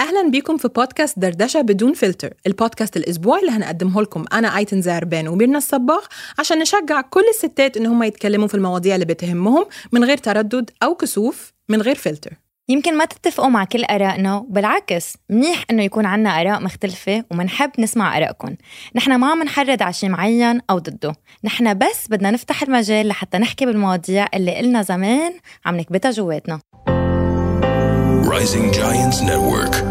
أهلا بيكم في بودكاست دردشة بدون فلتر البودكاست الاسبوعي اللي هنقدمه لكم. أنا أيتن زعربان وميرنا الصباغ عشان نشجع كل الستات إن هم يتكلموا في المواضيع اللي بتهمهم من غير تردد أو كسوف من غير فلتر. يمكن ما تتفقوا مع كل آرائنا بالعكس منيح إنه يكون عنا آراء مختلفة ومنحب نسمع آرائكم. نحن ما عم نحرض على شيء معين أو ضده. نحن بس بدنا نفتح المجال لحتى نحكي بالمواضيع اللي قلنا زمان عم نكبتها جواتنا. Rising Giants Network.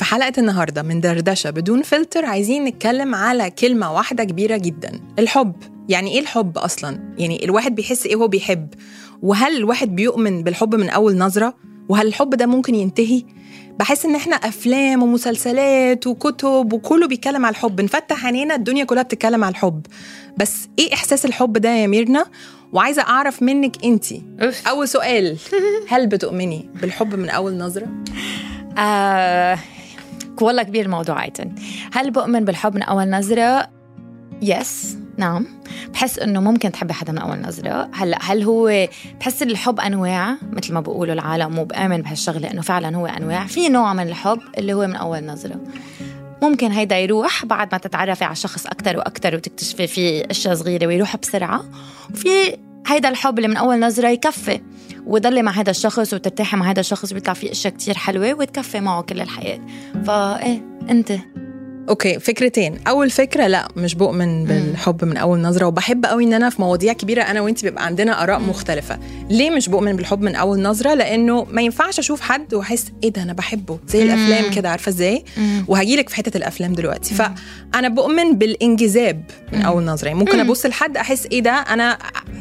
في حلقة النهاردة من دردشة بدون فلتر عايزين نتكلم على كلمة واحدة كبيرة جدا الحب. يعني إيه الحب أصلا؟ يعني الواحد بيحس إيه هو بيحب؟ وهل الواحد بيؤمن بالحب من أول نظرة؟ وهل الحب ده ممكن ينتهي؟ بحس إن إحنا أفلام ومسلسلات وكتب وكله بيتكلم على الحب. نفتح عينينا الدنيا كلها بتتكلم على الحب. بس إيه إحساس الحب ده يا ميرنا؟ وعايزة أعرف منك انتي أوف. أول سؤال هل بتؤمني بالحب من أول نظرة؟ آه والله كبير الموضوع ايتن هل بؤمن بالحب من أول نظرة؟ يس نعم. بحس إنه ممكن تحبي حدا من أول نظرة. هلا هل هو بحس الحب أنواع؟ مثل ما بيقولوا العالم وبامن بهالشغلة إنه فعلا هو أنواع. في نوع من الحب اللي هو من أول نظرة. ممكن هيدا يروح بعد ما تتعرفي على شخص أكتر وأكتر وتكتشفي فيه أشياء صغيرة ويروح بسرعة. وفي هيدا الحب اللي من أول نظرة يكفي. وضلي مع هذا الشخص وترتاحي مع هذا الشخص بيطلع فيه إشياء كتير حلوة وتكفي معه كل الحياة. فايه أنت؟ أوكي فكرتين. أول فكرة لا مش بؤمن بالحب من أول نظرة وبحب قوي إن أنا في مواضيع كبيرة أنا وانت بيبقى عندنا آراء مختلفة. ليه مش بؤمن بالحب من أول نظرة؟ لأنه ما ينفعش أشوف حد وأحس إيه ده أنا بحبه. زي الأفلام كده عارفة إزاي؟ وهجيلك في حتة الأفلام دلوقتي. فأنا بؤمن بالإنجذاب من أول نظرة. يعني ممكن أبص لحد أحس إيه ده أنا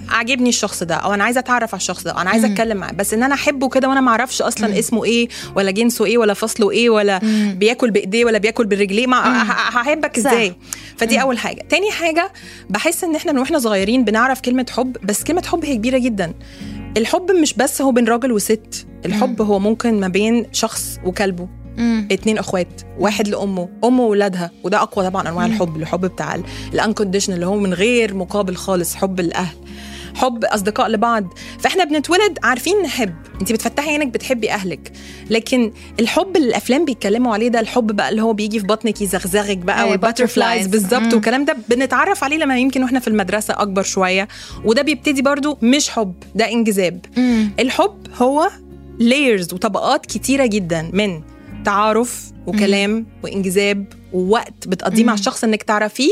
عاجبني الشخص ده أو أنا عايزة أتعرف على الشخص ده أو أنا عايزة أتكلم معاه. بس إن أنا أحبه كده وأنا ما أعرفش أصلا اسمه إيه ولا جنسه إيه ولا فصله إيه ولا بياكل بإيديه ولا بياكل برجليه هحبك. إزاي؟ فدي أول حاجة. تاني حاجة بحس إن إحنا من وإحنا صغيرين بنعرف كلمة حب بس كلمة حب هي كبيرة جدا. الحب مش بس هو بين راجل وست الحب هو ممكن ما بين شخص وكلبه. اتنين إخوات واحد لأمه أمه وولادها. وده أقوى طبعا أنواع الحب الحب بتاع ال unconditional اللي هو من غير مقابل خالص حب الأهل. حب أصدقاء لبعض. فإحنا بنتولد عارفين نحب. انت بتفتحي عينك بتحبي أهلك. لكن الحب اللي الأفلام بيتكلموا عليه ده الحب بقى اللي هو بيجي في بطنك يزغزغك بقى أيوة، وال butterflies. بالظبط. والكلام ده بنتعرف عليه لما يمكن وإحنا في المدرسة أكبر شوية. وده بيبتدي برضو مش حب ده انجذاب. الحب هو لايرز وطبقات كتيرة جدا من تعارف وكلام وانجذاب ووقت بتقضيه مع الشخص انك تعرفيه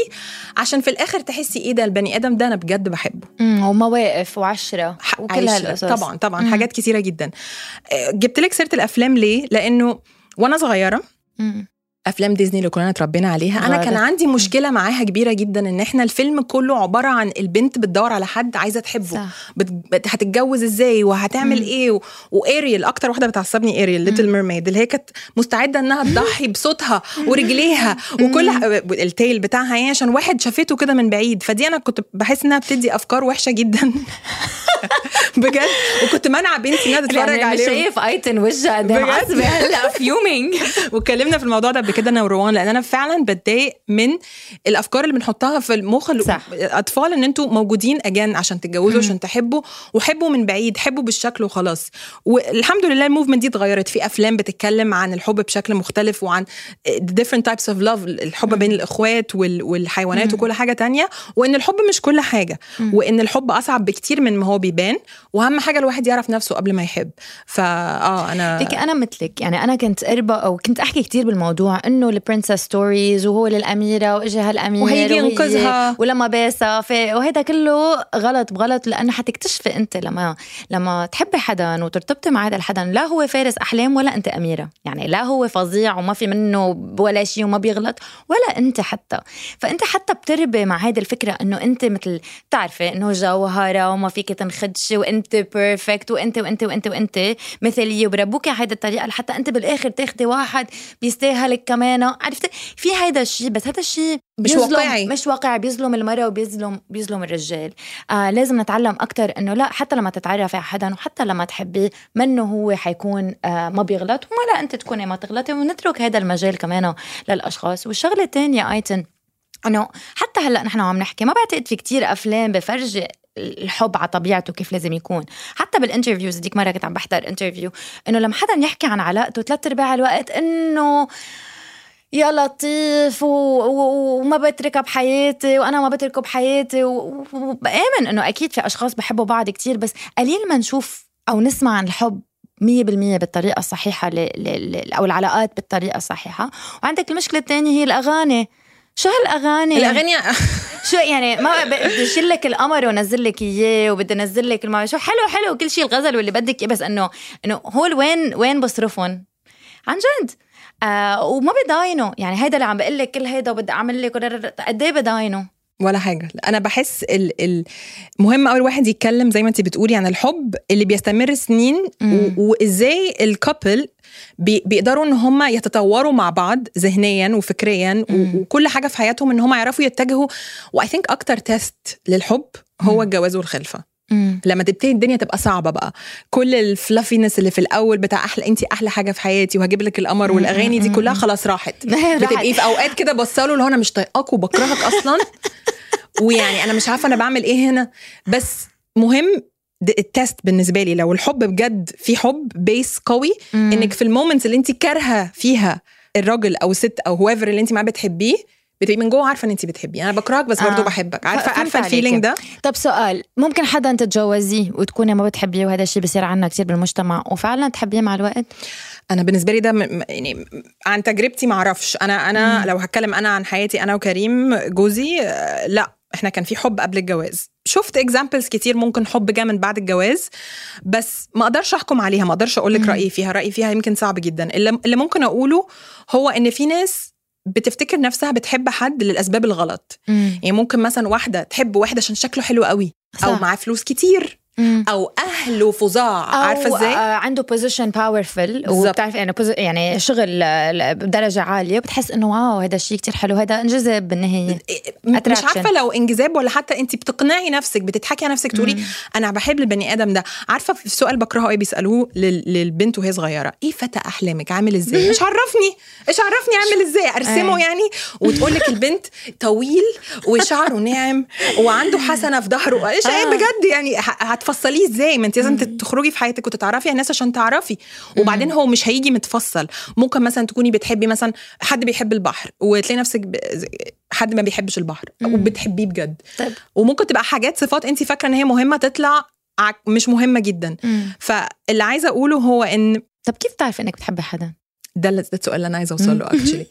عشان في الآخر تحسي إيه ده البني آدم ده أنا بجد بحبه. ومواقف وعشرة وكل. هالقصص. طبعا طبعا حاجات كتيرة جدا. آه، جبت لك سيرة الأفلام ليه؟ لأنه وأنا صغيرة مم. أفلام ديزني اللي كلنا اتربينا عليها. أنا كان غارت. عندي مشكلة معاها كبيرة جدا إن إحنا الفيلم كله عبارة عن البنت بتدور على حد عايزة تحبه. صح. بت... هتتجوز إزاي؟ وهتعمل إيه؟ و... واريل أكتر واحدة بتعصبني اريل Little Mermaid اللي هي كانت مستعدة إنها تضحي بصوتها ورجليها وكل ال tail بتاعها يعني عشان واحد شافته كده من بعيد. فدي أنا كنت بحس إنها بتدي أفكار وحشة جدا. بجد. وكنت مانعة بنتي إنها تتفرج عليه شايف ايتن وجهها قد إيه بجد؟ معصبه هلا fuming واتكلمنا في الموضوع ده قبل كده أنا وروان لأن أنا فعلا بتضايق من الأفكار اللي بنحطها في المخ. الأطفال إن أنتوا موجودين اجان عشان تتجوزوا عشان تحبوا وحبوا من بعيد حبوا بالشكل وخلاص. والحمد لله ال movement دي اتغيرت. في أفلام بتتكلم عن الحب بشكل مختلف وعن different types of love الحب بين الإخوات وال- والحيوانات وكل حاجة تانية وإن الحب مش كل حاجة. وإن الحب أصعب بكتير من ما هو بيبان وأهم حاجة الواحد يعرف نفسه قبل ما يحب. فاه أنا ليكي أنا مثلك. يعني أنا كنت قربة أو كنت أحكي كتير بالموضوع إنه ال princess stories وهو للأميرة وإجا هالأمير وهيجي وهي- ينقذها. ولما باسا وهذا كله غلط بغلط لأنه حتكتشفي أنت لما لما تحبي حدا وترتبطي مع هذا الحدا لا هو فارس أحلام ولا أنت أميرة. يعني لا هو فظيع وما في منه ولا شيء وما بيغلط ولا أنت حتى. فأنت حتى بتربي مع هذه الفكرة إنه أنت مثل بتعرفي إنه جوهره وما فيك خدشه وانت بيرفكت وانت وانت وانت وانت. مثاليه وبربوك على هيدي الطريقة لحتى انت بالآخر تاخدي واحد بيستاهلك كمان. عرفتي في هيدا الشيء بس هذا الشيء مش واقعي. مش واقعي بيظلم المرأة وبيظلم بيظلم الرجال. آه لازم نتعلم أكتر إنه لا حتى لما تتعرفي على حدا وحتى لما تحبيه منه هو حيكون آه ما بيغلط وما لا أنت تكوني ما تغلطي ونترك هذا المجال كمان للأشخاص. والشغلة الثانية أيتن إنه حتى هلأ نحن عم نحكي ما بعتقد في كتير أفلام بفرجي الحب على طبيعته كيف لازم يكون. حتى بال interviews ديك مرة كنت عم بحضر interview إنه لما حدا يحكي عن علاقته ثلاث أرباع الوقت إنه يا لطيف و... و... وما بتركها بحياتي وأنا ما بتركه بحياتي و- و- وبامن إنه أكيد في أشخاص بحبوا بعض كتير بس قليل ما نشوف أو نسمع عن الحب مية بالمية بالطريقة الصحيحة ل... ل... ل... أو العلاقات بالطريقة الصحيحة. وعندك المشكلة الثانية هي الأغاني. شو هالأغاني؟ الأغاني شو يعني ما بدي أشيل لك القمر وأنزل لك إياه وبدي أنزل لك الم... شو حلو حلو كل شيء الغزل واللي بدك إياه بس إنه إنه هول وين وين بصرفهم؟ عن جد. آه وما بضاينوا يعني هيدا اللي عم بقول لك كل هيدا وبدي أعمل لك قد إيه بضاينوا ولا حاجة. أنا بحس ال ال مهم قوي الواحد يتكلم زي ما انت بتقولي عن الحب اللي بيستمر سنين و- وإزاي ال couple بي بيقدروا إن هم يتطوروا مع بعض ذهنيا وفكريا وكل حاجة في حياتهم إن هم يعرفوا يتجهوا. و I think أكتر test للحب هو الجواز والخلفة. لما تبتدي الدنيا تبقى صعبة بقى. كل ال fluffiness اللي في الأول بتاع أحلى انت أحلى حاجة في حياتي وهجيب لك القمر والأغاني دي كلها خلاص راحت. بتبقي في أوقات كده بصاله اللي هو أنا مش طايقاك وبكرهك أصلا. ويعني أنا مش عارفة أنا بعمل إيه هنا. بس مهم ال test بالنسبة لي. لو الحب بجد في حب base قوي إنك في ال moments اللي انت كارهة فيها الراجل أو الست أو whoever اللي انت معاه بتحبيه بتبقي من جوه عارفة إن انت بتحبيه أنا بكرهك بس برضه آه. بحبك. عارفه عارفة. ال feeling ده؟ طب سؤال ممكن حدا تتجوزيه وتكوني ما بتحبيه وهذا الشيء بصير عنا كثير بالمجتمع وفعلا تحبيه مع الوقت؟ أنا بالنسبة لي ده م- يعني عن تجربتي ما أعرفش. أنا أنا لو هتكلم أنا عن حياتي أنا وكريم جوزي آه، لأ إحنا كان في حب قبل الجواز. شفت examples كتير ممكن حب جه من بعد الجواز بس ما أقدرش أحكم عليها ما أقدرش أقول لك رأيي فيها. رأيي فيها يمكن صعب جدا. اللي ممكن أقوله هو إن في ناس بتفتكر نفسها بتحب حد للأسباب الغلط. يعني ممكن مثلا واحدة تحب واحد عشان شكله حلو قوي أو. معاه فلوس كتير. أو اهله فظاع. عارفة إزاي؟ آه عنده position powerful. وبتعرف يعني يعني شغل آه، بدرجة عالية. بتحس إنه wow هذا الشيء كتير حلو. هذا انجذب بالنهاية. مش Attraction. عارفة لو انجذاب ولا حتى أنت بتقنعي نفسك بتضحكي على نفسك تقولي أنا بحب البني آدم ده. عارفة في سؤال بكرهه قوي بيسألوه لل- للبنت وهي صغيرة. إيه فتى أحلامك؟ عامل إزاي؟ مش عرفني. إيش عرفني عامل إزاي. أرسمه. يعني. وتقول لك البنت طويل وشعره ناعم وعنده حسنة في ظهره. إيش آه. بجد يعني ه- هتفصليه إزاي؟ ما انت لازم تخرجي في حياتك وتتعرفي على الناس عشان تعرفي. وبعدين هو مش هيجي متفصل. ممكن مثلا تكوني بتحبي مثلا حد بيحب البحر وتلاقي نفسك ب... حد ما بيحبش البحر وبتحبيه بجد. طيب. وممكن تبقى حاجات صفات انت فاكرة إن هي مهمة تطلع مش مهمة جدا. فاللي عايزة أقوله هو إن طب كيف تعرفي إنك بتحبي حدا؟ ده ده السؤال اللي أنا عايزة اوصل له actually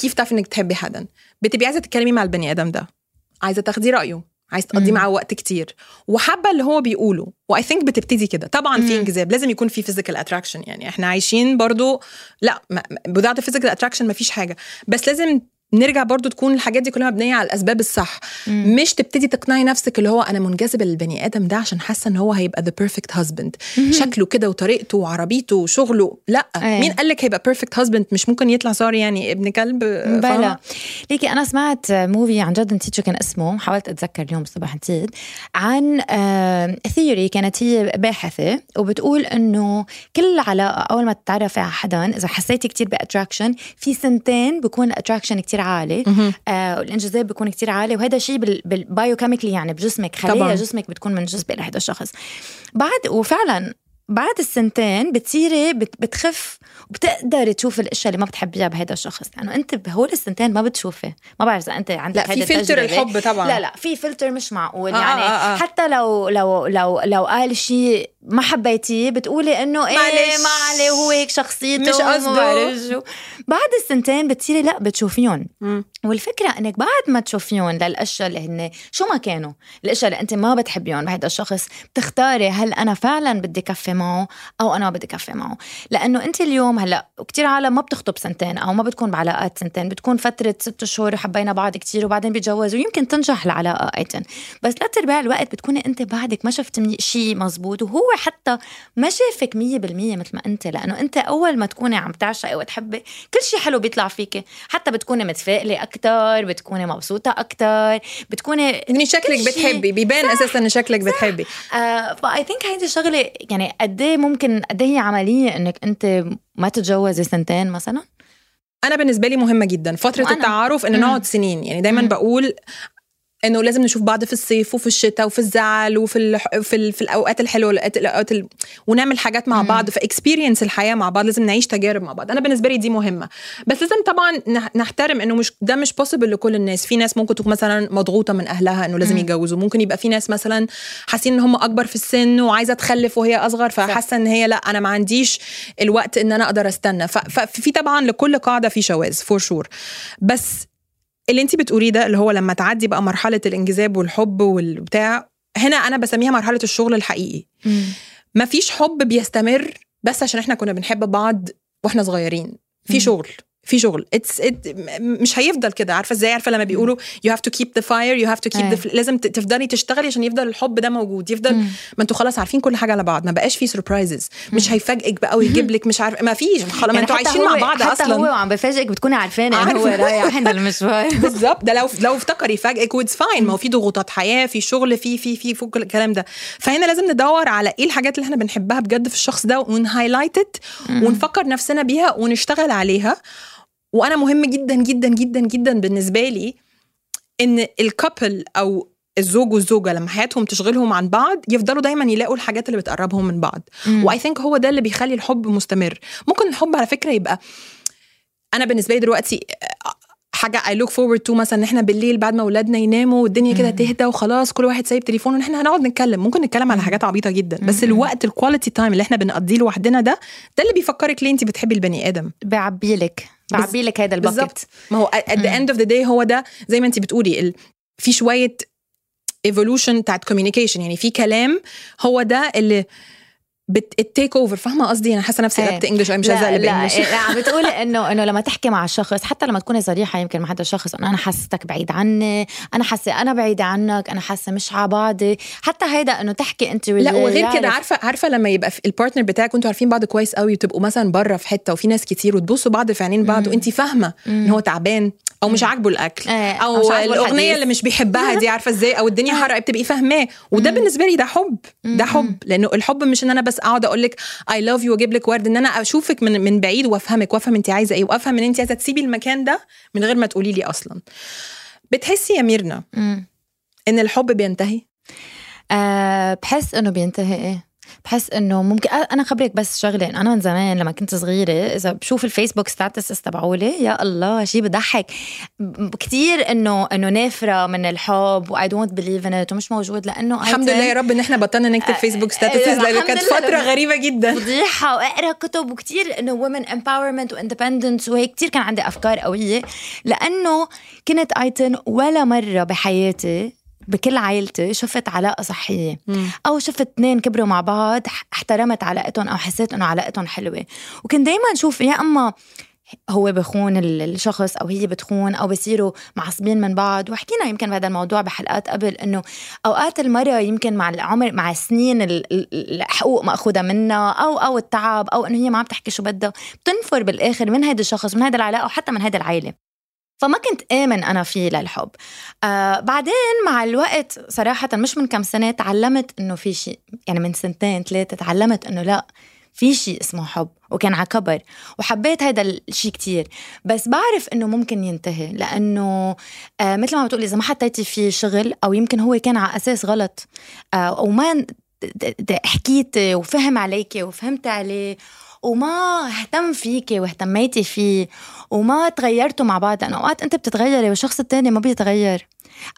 كيف تعرفي إنك تحبي حدا؟ بتبقي عايزة تتكلمي مع البني آدم ده. عايزة تاخدي رأيه. عايزه تقضي معاه وقت كتير. وحابة اللي هو بيقوله و I think بتبتدي كده. طبعا في انجذاب لازم يكون في physical attraction يعني. إحنا عايشين برضو لا without ال physical attraction مفيش حاجة. بس لازم نرجع برضو تكون الحاجات دي كلها مبنية على الأسباب الصح. مش تبتدي تقنعي نفسك اللي هو أنا منجذبه للبني آدم ده عشان حاسة إن هو هيبقى the perfect husband شكله كده وطريقته وعربيته وشغله. لأ أيه. مين قال لك هيبقى perfect husband مش ممكن يطلع sorry يعني ابن كلب بلا؟ ليكي أنا سمعت movie عن جد نسيت شو كان اسمه حاولت أتذكر اليوم الصبح نسيت عن theory كانت هي باحثة وبتقول إنه كل علاقة أول ما تتعرفي على حدا إذا حسيتي كتير ب attraction في سنتين بكون ال attraction كتير عالي. آه والانجذاب بيكون كتير عالي وهذا شيء بال biochemically يعني بجسمك خلايا. جسمك بتكون منجذبه لهذا الشخص. بعد وفعلا بعد السنتين بتصيري بت- بتخف وبتقدري تشوفي الأشياء اللي ما بتحبيها بهذا الشخص لأنه أنت بهول السنتين ما بتشوفي ما بعرف إذا أنت عندك لا، في فلتر. الحب طبعاً. لا لا في فلتر مش معقول آه، يعني آه، آه. حتى لو لو لو لو قال شيء ما حبيتيه بتقولي إنه إيه معلش. ما عليه هو هيك شخصيته مش قصده. بعد السنتين بتصيري لا بتشوفيهم والفكرة إنك بعد ما تشوفيهم للأشياء اللي هن شو ما كانوا، الأشياء اللي أنت ما بتحبيهم بهذا الشخص، بتختاري هل أنا فعلا بدي كفي معه أو أنا ما بدي كفي معه، لأنه أنت اليوم هلأ كثير عالم ما بتخطب سنتين أو ما بتكون بعلاقات سنتين، بتكون فترة ست شهور وحبينا بعض كثير وبعدين بيتجوزوا ويمكن تنجح العلاقة أيضا، بس ثلاث ارباع الوقت بتكوني أنت بعدك ما شفت شيء مزبوط وهو حتى ما شافك 100% مثل ما أنت. لأنه أنت أول ما تكوني عم تعشقي وتحبي كل شيء حلو بيطلع فيكي، حتى بتكوني متفائلة أكثر بتكوني مبسوطة أكثر بتكوني يعني شكلك بتحبي بيبان أساسا ان شكلك بتحبي. فاي ثينك هيدي الشغلة يعني قد إيه ممكن قد إيه هي عملية إنك أنت ما تتجوزي سنتين مثلا؟ أنا بالنسبة لي مهمة جدا. فترة وأنا. التعارف إن نقعد سنين. يعني دايما مم. بقول إنه لازم نشوف بعض في الصيف وفي الشتاء وفي الزعل وفي ال في, ال في الأوقات الحلوة والاوقات الأوقات ال... ونعمل حاجات مع بعض في experience الحياة مع بعض لازم نعيش تجارب مع بعض. أنا بالنسبة لي دي مهمة. بس لازم طبعا نحترم إنه مش ده مش possible لكل الناس. في ناس ممكن تكون مثلا مضغوطة من أهلها إنه لازم يتجوزوا. ممكن يبقى في ناس مثلا حاسين إن هم أكبر في السن وعايزة تخلف وهي أصغر فحاسة إن هي لأ أنا ما عنديش الوقت إن أنا أقدر أستنى. ففي طبعا لكل قاعدة في شواذ for sure بس اللي انت بتقوليه ده اللي هو لما تعدي بقى مرحلة الانجذاب والحب والبتاع هنا أنا بسميها مرحلة الشغل الحقيقي. ما فيش حب بيستمر بس عشان إحنا كنا بنحب بعض وإحنا صغيرين. في شغل. في شغل. اتس it مش هيفضل كده. عارفة إزاي؟ عارفة لما بيقولوا you have to keep the fire you have to keep لازم تفضلي تشتغلي عشان يفضل الحب ده موجود. يفضل مم. ما أنتوا خلاص عارفين كل حاجة على بعض. ما بقاش في surprises مش هيفاجئك بقى ويجيب لك مش عارف ما فيش. خلاص ما يعني أنتوا عايشين مع بعض حتى أصلا. هو وعم بفاجئك بتكوني عارفانه انه هو رايح عند المشوار. بالظبط. ده لو لو افتكر يفاجئك و it's fine ما هو في ضغوطات حياة في شغل في في في فوق الكلام ده. فهنا لازم ندور على إيه الحاجات اللي إحنا بنحبها بجد في الشخص ده ون highlight ونفكر نفسنا بيها ونشتغل عليها. وأنا مهم جدا جدا جدا جدا بالنسبة لي إن ال couple أو الزوج والزوجة لما حياتهم تشغلهم عن بعض يفضلوا دايما يلاقوا الحاجات اللي بتقربهم من بعض. و I think هو ده اللي بيخلي الحب مستمر. ممكن الحب على فكرة يبقى أنا بالنسبة لي دلوقتي حاجة I look forward to مثلا إن إحنا بالليل بعد ما أولادنا يناموا والدنيا كده تهدى وخلاص كل واحد سايب تليفونه إن إحنا هنقعد نتكلم. ممكن نتكلم على حاجات عبيطة جدا. بس الوقت ال quality time اللي إحنا بنقضيه لوحدنا ده ده اللي بيفكرك ليه انت بتحبي البني آدم. بيعبي لك بعبي لك هذا ال bucket ما هو at the end of the day هو ده زي ما انت بتقولي ال... في شوية evolution بتاعت communication يعني في كلام هو ده اللي بت take over فاهمة قصدي؟ أنا حاسة نفسي قلبت English مش عايزه اقلب English لا عم بتقولي إنه إنه لما تحكي مع الشخص حتى لما تكوني صريحة يمكن مع هذا الشخص إنه أنا حاسستك بعيد عني أنا حاسة أنا بعيدة عنك أنا حاسة مش على بعضي. حتى هيدا إنه تحكي أنت لا وغير كده عارفة عارفة لما يبقى في ال partner بتاعك وأنتوا عارفين بعض كويس قوي وتبقوا مثلا بره في حتة وفي ناس كتير وتبصوا بعض في عينين بعض وانت فاهمة إن هو تعبان أو مش عاجبه الأكل إيه أو, أو الأغنية اللي مش بيحبها دي عارفة إزاي؟ أو الدنيا حر بتبقي فاهماه. وده بالنسبة لي ده حب ده حب لأنه الحب مش إن أنا بس اقعد أقول لك I love you واجيب لك ورد ان أنا اشوفك من من بعيد وافهمك وافهم انت عايزة إيه وافهم ان انت عايزة تسيبي المكان ده من غير ما تقولي لي أصلا. بتحسي يا ميرنا إن الحب بينتهي؟ أه بحس إنه بينتهي إيه؟ بحس إنه ممكن أنا خبرك بس شغلة أنا من زمان لما كنت صغيرة إذا بشوف ال Facebook status تبعولي يا الله شيء بضحك. كثير إنه إنه نافرة من الحب و I don't believe in it ومش موجود لأنه الحمد لله يا رب إن إحنا بطلنا نكتب Facebook status لأنه كانت فترة غريبة جدا. فضيحة وأقرأ كتب وكثير إنه ومن empowerment و independence وهيك كثير كان عندي أفكار قوية. لأنه كنت even ولا مرة بحياتي بكل عائلتي شفت علاقة صحية. مم. أو شفت اثنين كبروا مع بعض احترمت علاقتهم أو حسيت إنه علاقتهم حلوة. وكنت دائما أشوف يا أما هو بخون الشخص أو هي بتخون أو بصيروا معصبين من بعض. وحكينا يمكن بهذا الموضوع بحلقات قبل إنه أوقات المرأة يمكن مع العمر مع السنين الحقوق مأخوذة منها أو أو التعب أو إنه هي ما عم تحكي شو بدها بتنفر بالآخر من هيدا الشخص من هيدا العلاقة وحتى من هيدا العائلة. فما كنت آمن أنا فيه للحب. آه بعدين مع الوقت صراحة مش من كم سنة تعلمت إنه في شيء يعني من سنتين ثلاثة تعلمت إنه لا في شيء اسمه حب وكان على كبر وحبيت هذا الشيء كتير. بس بعرف إنه ممكن ينتهي لأنه آه مثل ما بتقولي إذا ما حطيتي فيه شغل أو يمكن هو كان على أساس غلط آه وما حكيتي وفهم عليكي وفهمت عليه وما اهتم فيكي واهتميتي فيه وما تغيرتوا مع بعض. لأنه أوقات أنت بتتغيري والشخص التاني ما بيتغير.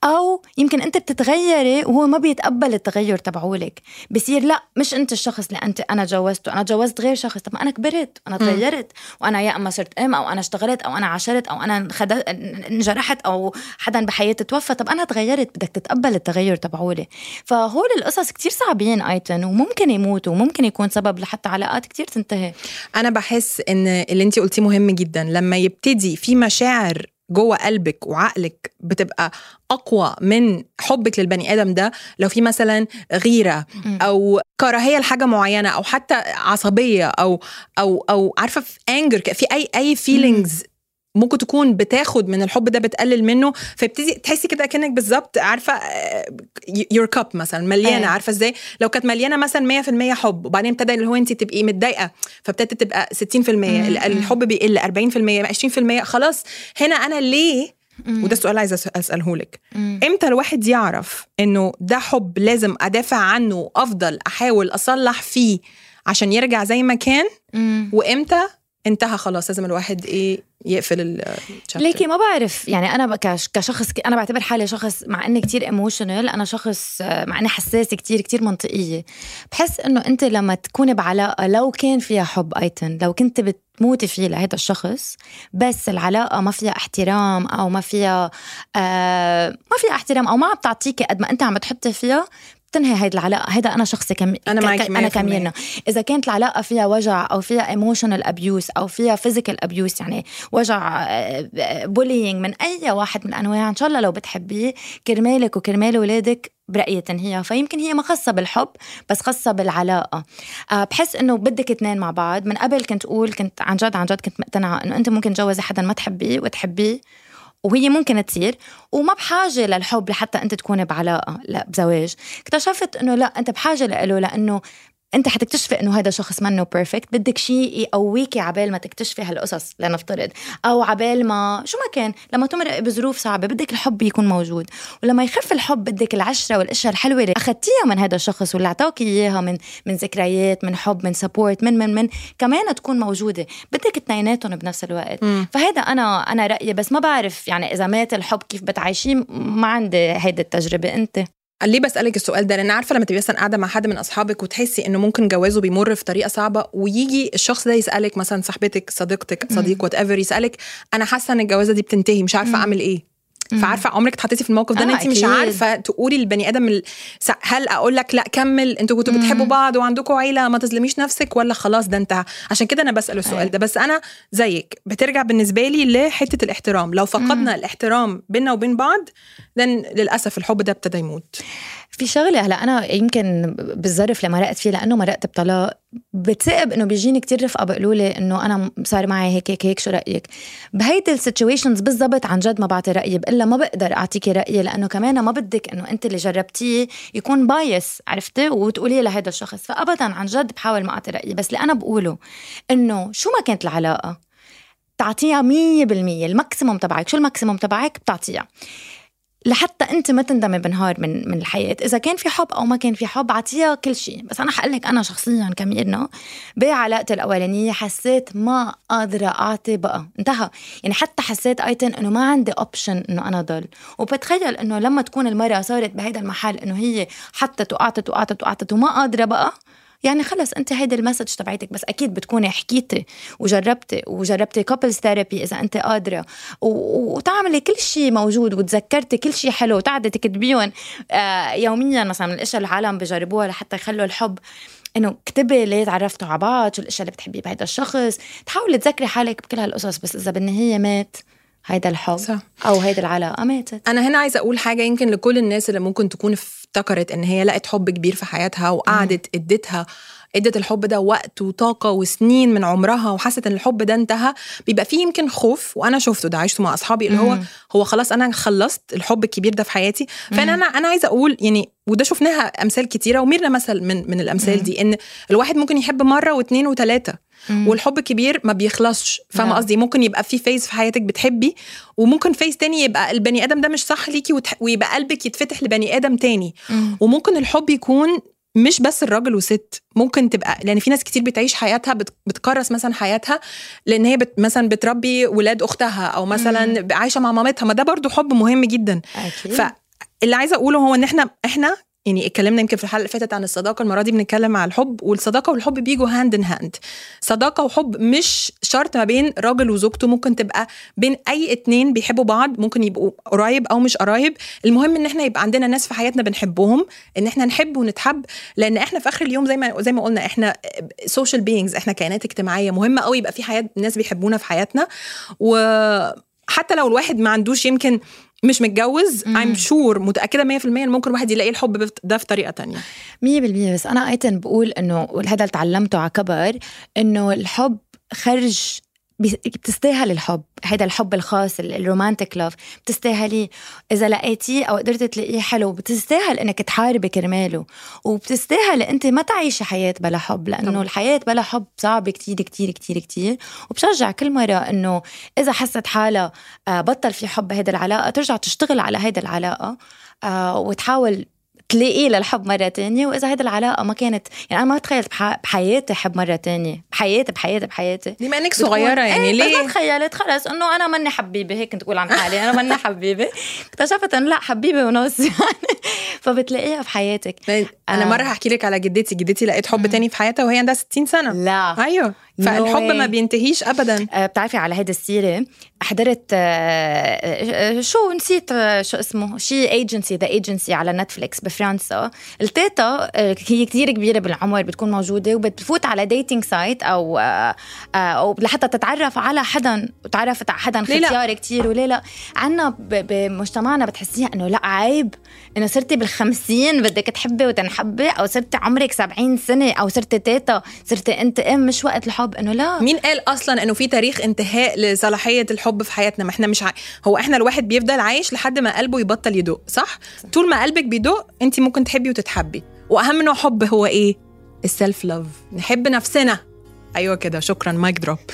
أو يمكن أنت بتتغيري وهو ما بيتقبل التغير تبعولك بصير لا مش أنت الشخص اللي أنت أنا تجوزته أنا تجوزت غير شخص. طب أنا كبرت أنا تغيرت. وأنا يا أما صرت أم أو أنا اشتغلت أو أنا عاشرت أو أنا انجرحت أو حدا بحياتي توفى. طب أنا تغيرت بدك تتقبل التغير تبعولي فهول القصص كتير صعبين ايتن وممكن يموتوا وممكن يكون سبب لحتى علاقات كتير تنتهي. أنا بحس إن اللي انت قلتيه مهم جدا. لما يبتدي في مشاعر جوه قلبك وعقلك بتبقى أقوى من حبك للبني آدم ده لو في مثلا غيرة أو كراهية لحاجة معينة أو حتى عصبية أو أو أو عارفة في anger في أي أي feelings ممكن تكون بتاخد من الحب ده بتقلل منه فيبتدي تحسي كده كأنك بالظبط عارفة your cup مثلا مليانة أيوة. عارفة إزاي؟ لو كانت مليانة مثلا 100% حب وبعدين ابتدى اللي هو انت تبقي متضايقة فابتدت تبقى 60% ال- الحب بيقل 40% 20% خلاص. هنا أنا ليه؟ وده السؤال عايزة أسأله لك. إمتى الواحد يعرف إنه ده حب لازم أدافع عنه وافضل أحاول أصلح فيه عشان يرجع زي ما كان؟ وامتى انتهى خلاص لازم الواحد إيه يقفل ال chapter. ليكي ما بعرف يعني أنا كش- كشخص أنا بعتبر حالي شخص مع إني كتير ايموشنال أنا شخص آه، مع إني حساسة كتير كتير منطقية بحس إنه أنت لما تكوني بعلاقة لو كان فيها حب even لو كنت بتموتي فيه لهذا الشخص بس العلاقة ما فيها احترام أو ما فيها آه ما فيها احترام أو ما عم تعطيكي قد ما أنت عم تحطي فيها بتنهي هيدي العلاقة. هيدا أنا شخصي كم أنا ك- معك ك- أنا 100%. كميرنا إذا كانت العلاقة فيها وجع أو فيها emotional abuse أو فيها physical abuse يعني وجع bullying من أي واحد من الانواع إن شاء الله لو بتحبيه كرمالك وكرمال اولادك برأيي تنهيها فيمكن هي ما خاصة بالحب بس خاصة بالعلاقة. أه بحس إنه بدك اثنين مع بعض. من قبل كنت أقول كنت عن جد عن جد كنت مقتنعة إنه أنت ممكن تجوزي حدا ما تحبيه وتحبيه. وهي ممكن تصير وما بحاجة للحب لحتى أنت تكوني بعلاقة لا بزواج. اكتشفت أنه لا أنت بحاجة له لأنه انت حتكتشفي انه هذا شخص منه بيرفكت بدك شيء يقويكي عبال ما تكتشفي هالقصص لنفترض. أو عبال ما شو ما كان لما تمرقي بظروف صعبة بدك الحب يكون موجود. ولما يخف الحب بدك العشرة والاشياء الحلوة اللي اخذتيها من هذا الشخص واللي أعطاكي إياها من من ذكريات من حب من support من من من كمان تكون موجودة. بدك اثنيناتهم بنفس الوقت. فهذا أنا أنا رأيي. بس ما بعرف يعني إذا مات الحب كيف بتعيشيه؟ ما عندي هيدي التجربة. أنت؟ ليه بسألك السؤال ده؟ لأن عارفة لما تبقي مثلا قاعدة مع حد من أصحابك وتحسي إنه ممكن جوازه بيمر في طريقة صعبة ويجي الشخص ده يسألك مثلا صاحبتك صديقتك صديق whatever يسألك أنا حاسة إن الجوازة دي بتنتهي مش عارفة أعمل إيه؟ فعارفة عمرك اتحطيتي في الموقف ده؟ إن آه، انت مش. عارفة تقولي للبني آدم هل أقول لك لأ كمل أنتوا كنتوا بتحبوا بعض وعندكم عيلة ما تظلميش نفسك ولا خلاص ده انتهى؟ عشان كده أنا بسأل السؤال ده. بس أنا زيك بترجع بالنسبة لي لحتة الاحترام. لو فقدنا الاحترام بيننا وبين بعض لأن للأسف الحب ده ابتدى يموت. في شغلة هلا أنا يمكن بالظرف اللي مرقت فيه لأنه مرقت بطلاق. بتثقب إنه بيجيني كتير رفقة بيقولوا لي إنه أنا صار معي هيك هيك هيك شو رأيك؟ بهيدي ال situations بالضبط عن جد ما بعطي رأيي بقول ما بقدر أعطيكي رأيي لأنه كمان ما بدك إنه أنت اللي جربتيه يكون bias عرفتي؟ وتقولي لهيدا الشخص. فابدا عن جد بحاول ما أعطي رأيي بس اللي أنا بقوله إنه شو ما كانت العلاقة تعطيها مية بالمية ال maximum تبعك شو ال maximum تبعك؟ بتعطيها. لحتى انت ما تندمي بنهار من من الحياة. إذا كان في حب أو ما كان في حب أعطيها كل شيء. بس أنا حقول لك أنا شخصيا كميرنا بعلاقتي الأولانية حسيت ما قادرة أعطي بقى. انتهى. يعني حتى حسيت ايتن إنه ما عندي option إنه أنا ضل. وبتخيل إنه لما تكون المرأة صارت بهيدا المحل إنه هي حطت وقعتت وقعتت وقعتت وما قادرة بقى يعني خلص أنت هيدي ال message تبعتك بس أكيد بتكوني حكيتي وجربتي وجربتي couples therapy إذا أنت قادرة. وتعملي كل شيء موجود وتذكرتي كل شيء حلو وتقعدي تكتبيهم آه يوميا مثلا من الاشياء اللي العالم بجربوها لحتى يخلوا الحب إنه اكتبي ليه تعرفتوا على بعض شو الاشياء اللي بتحبيه بهذا الشخص. تحاولي تذكري حالك بكل هالقصص بس إذا بالنهاية مات هيدا الحب صح. أو هيدي العلاقة ماتت. أنا هنا عايزة أقول حاجة يمكن لكل الناس اللي ممكن تكون افتكرت إن هي لقت حب كبير في حياتها وقعدت إدتها. إدت الحب ده وقت وطاقة وسنين من عمرها وحست إن الحب ده انتهى بيبقى فيه يمكن خوف وأنا شفته ده عشته مع أصحابي اللي هو هو خلاص أنا خلصت الحب الكبير ده في حياتي. فأنا أنا أنا عايزة أقول يعني وده شفناها أمثال كتيرة وميرنا مثل من من الأمثال دي إن الواحد ممكن يحب مرة واثنين وثلاثه والحب الكبير ما بيخلصش. فاهمة لا. قصدي؟ ممكن يبقى في فيز في حياتك بتحبي وممكن phase تاني يبقى البني آدم ده مش صح ليكي. ويبقى قلبك يتفتح لبني آدم تاني. وممكن الحب يكون مش بس الراجل وست ممكن تبقى لأن في ناس كتير بتعيش حياتها بت- بتكرس مثلا حياتها لأن هي بت مثلا بتربي ولاد أختها أو مثلا عايشة مع مامتها ما ده برضو حب مهم جدا. فاللي عايزة أقوله هو إن إحنا إحنا يعني اتكلمنا يمكن في الحلقة اللي فاتت عن الصداقة المرة دي بنتكلم على الحب والصداقة والحب بيجوا hand in hand صداقة وحب مش شرط ما بين راجل وزوجته ممكن تبقى بين أي اتنين بيحبوا بعض ممكن يبقوا قرايب أو مش قرايب المهم إن إحنا يبقى عندنا ناس في حياتنا بنحبهم إن إحنا نحب ونتحب لأن إحنا في آخر اليوم زي ما زي ما قلنا إحنا social beings إحنا كائنات اجتماعية. مهمه قوي يبقى في حياة ناس بيحبونا في حياتنا. وحتى لو الواحد ما عندوش يمكن مش متجوز I'm sure متأكدة 100% إن ممكن الواحد يلاقي الحب ده في طريقة تانية. مية بالمية. بس أنا أيضا بقول إنه وهذا اللي تعلمته على كبر إنه الحب خرج بتستاهل الحب. هيدا الحب الخاص ال- الرومانتيك لاف بتستاهليه إذا لقيتيه أو قدرت تلاقيه حلو بتستاهل إنك تحاربي كرماله. وبتستاهل إنت ما تعيشي حياة بلا حب لأنه طبعاً. الحياة بلا حب صعبه كتير كتير كتير كتير. وبشجع كل مرة إنه إذا حست حالها آه، بطل في حب هيدا العلاقة ترجع تشتغل على هيدا العلاقة آه، وتحاول تلاقيه للحب مرة تانية وإذا هيدا العلاقة ما كانت يعني أنا ما تخيلت بح- بحياتي حب مرة تانية بحياتي بحياتي بحياتي. بما إنك صغيرة يعني إيه، بس ليه؟ ما تخيلت خلص إنه أنا ماني حبيبة هيك كنت أقول عن حالي أنا ماني حبيبة. اكتشفت إنه لأ حبيبة ونص يعني. فبتلاقيها في حياتك. أنا آه. مرة هحكي لك على جدتي جدتي لقيت حب تاني في حياتها وهي عندها 60 سنة. لا. أيوه. فالحب. ما بينتهيش أبدا. آه، بتعرفي على هيدي السيرة؟ حضرت آه، آه، شو نسيت شو اسمه؟ شي Agency The Agency على نتفليكس بفرنسا. التيتا هي كتير كبيرة بالعمر بتكون موجودة وبتفوت على dating site آه، أو لحتى تتعرف على حدا. وتعرفت على حدا؟ ختيار كتير وليه لا؟ عنا بمجتمعنا بتحسيها إنه لا عيب. إنه صرتي بالخمسين بدك تحبي وتنحبي أو صرتي عمرك سبعين سنة أو صرتي تيتا صرتي أنت أم مش وقت الحب إنه لا. مين قال أصلا إنه في تاريخ انتهاء لصلاحية الحب في حياتنا؟ ما إحنا مش ع... هو إحنا الواحد بيفضل عايش لحد ما قلبه يبطل يدق صح؟ طول ما قلبك بيدق أنت ممكن تحبي وتتحبي. وأهم نوع حب هو إيه؟ ال self love نحب نفسنا. أيوه كده شكرا mic drop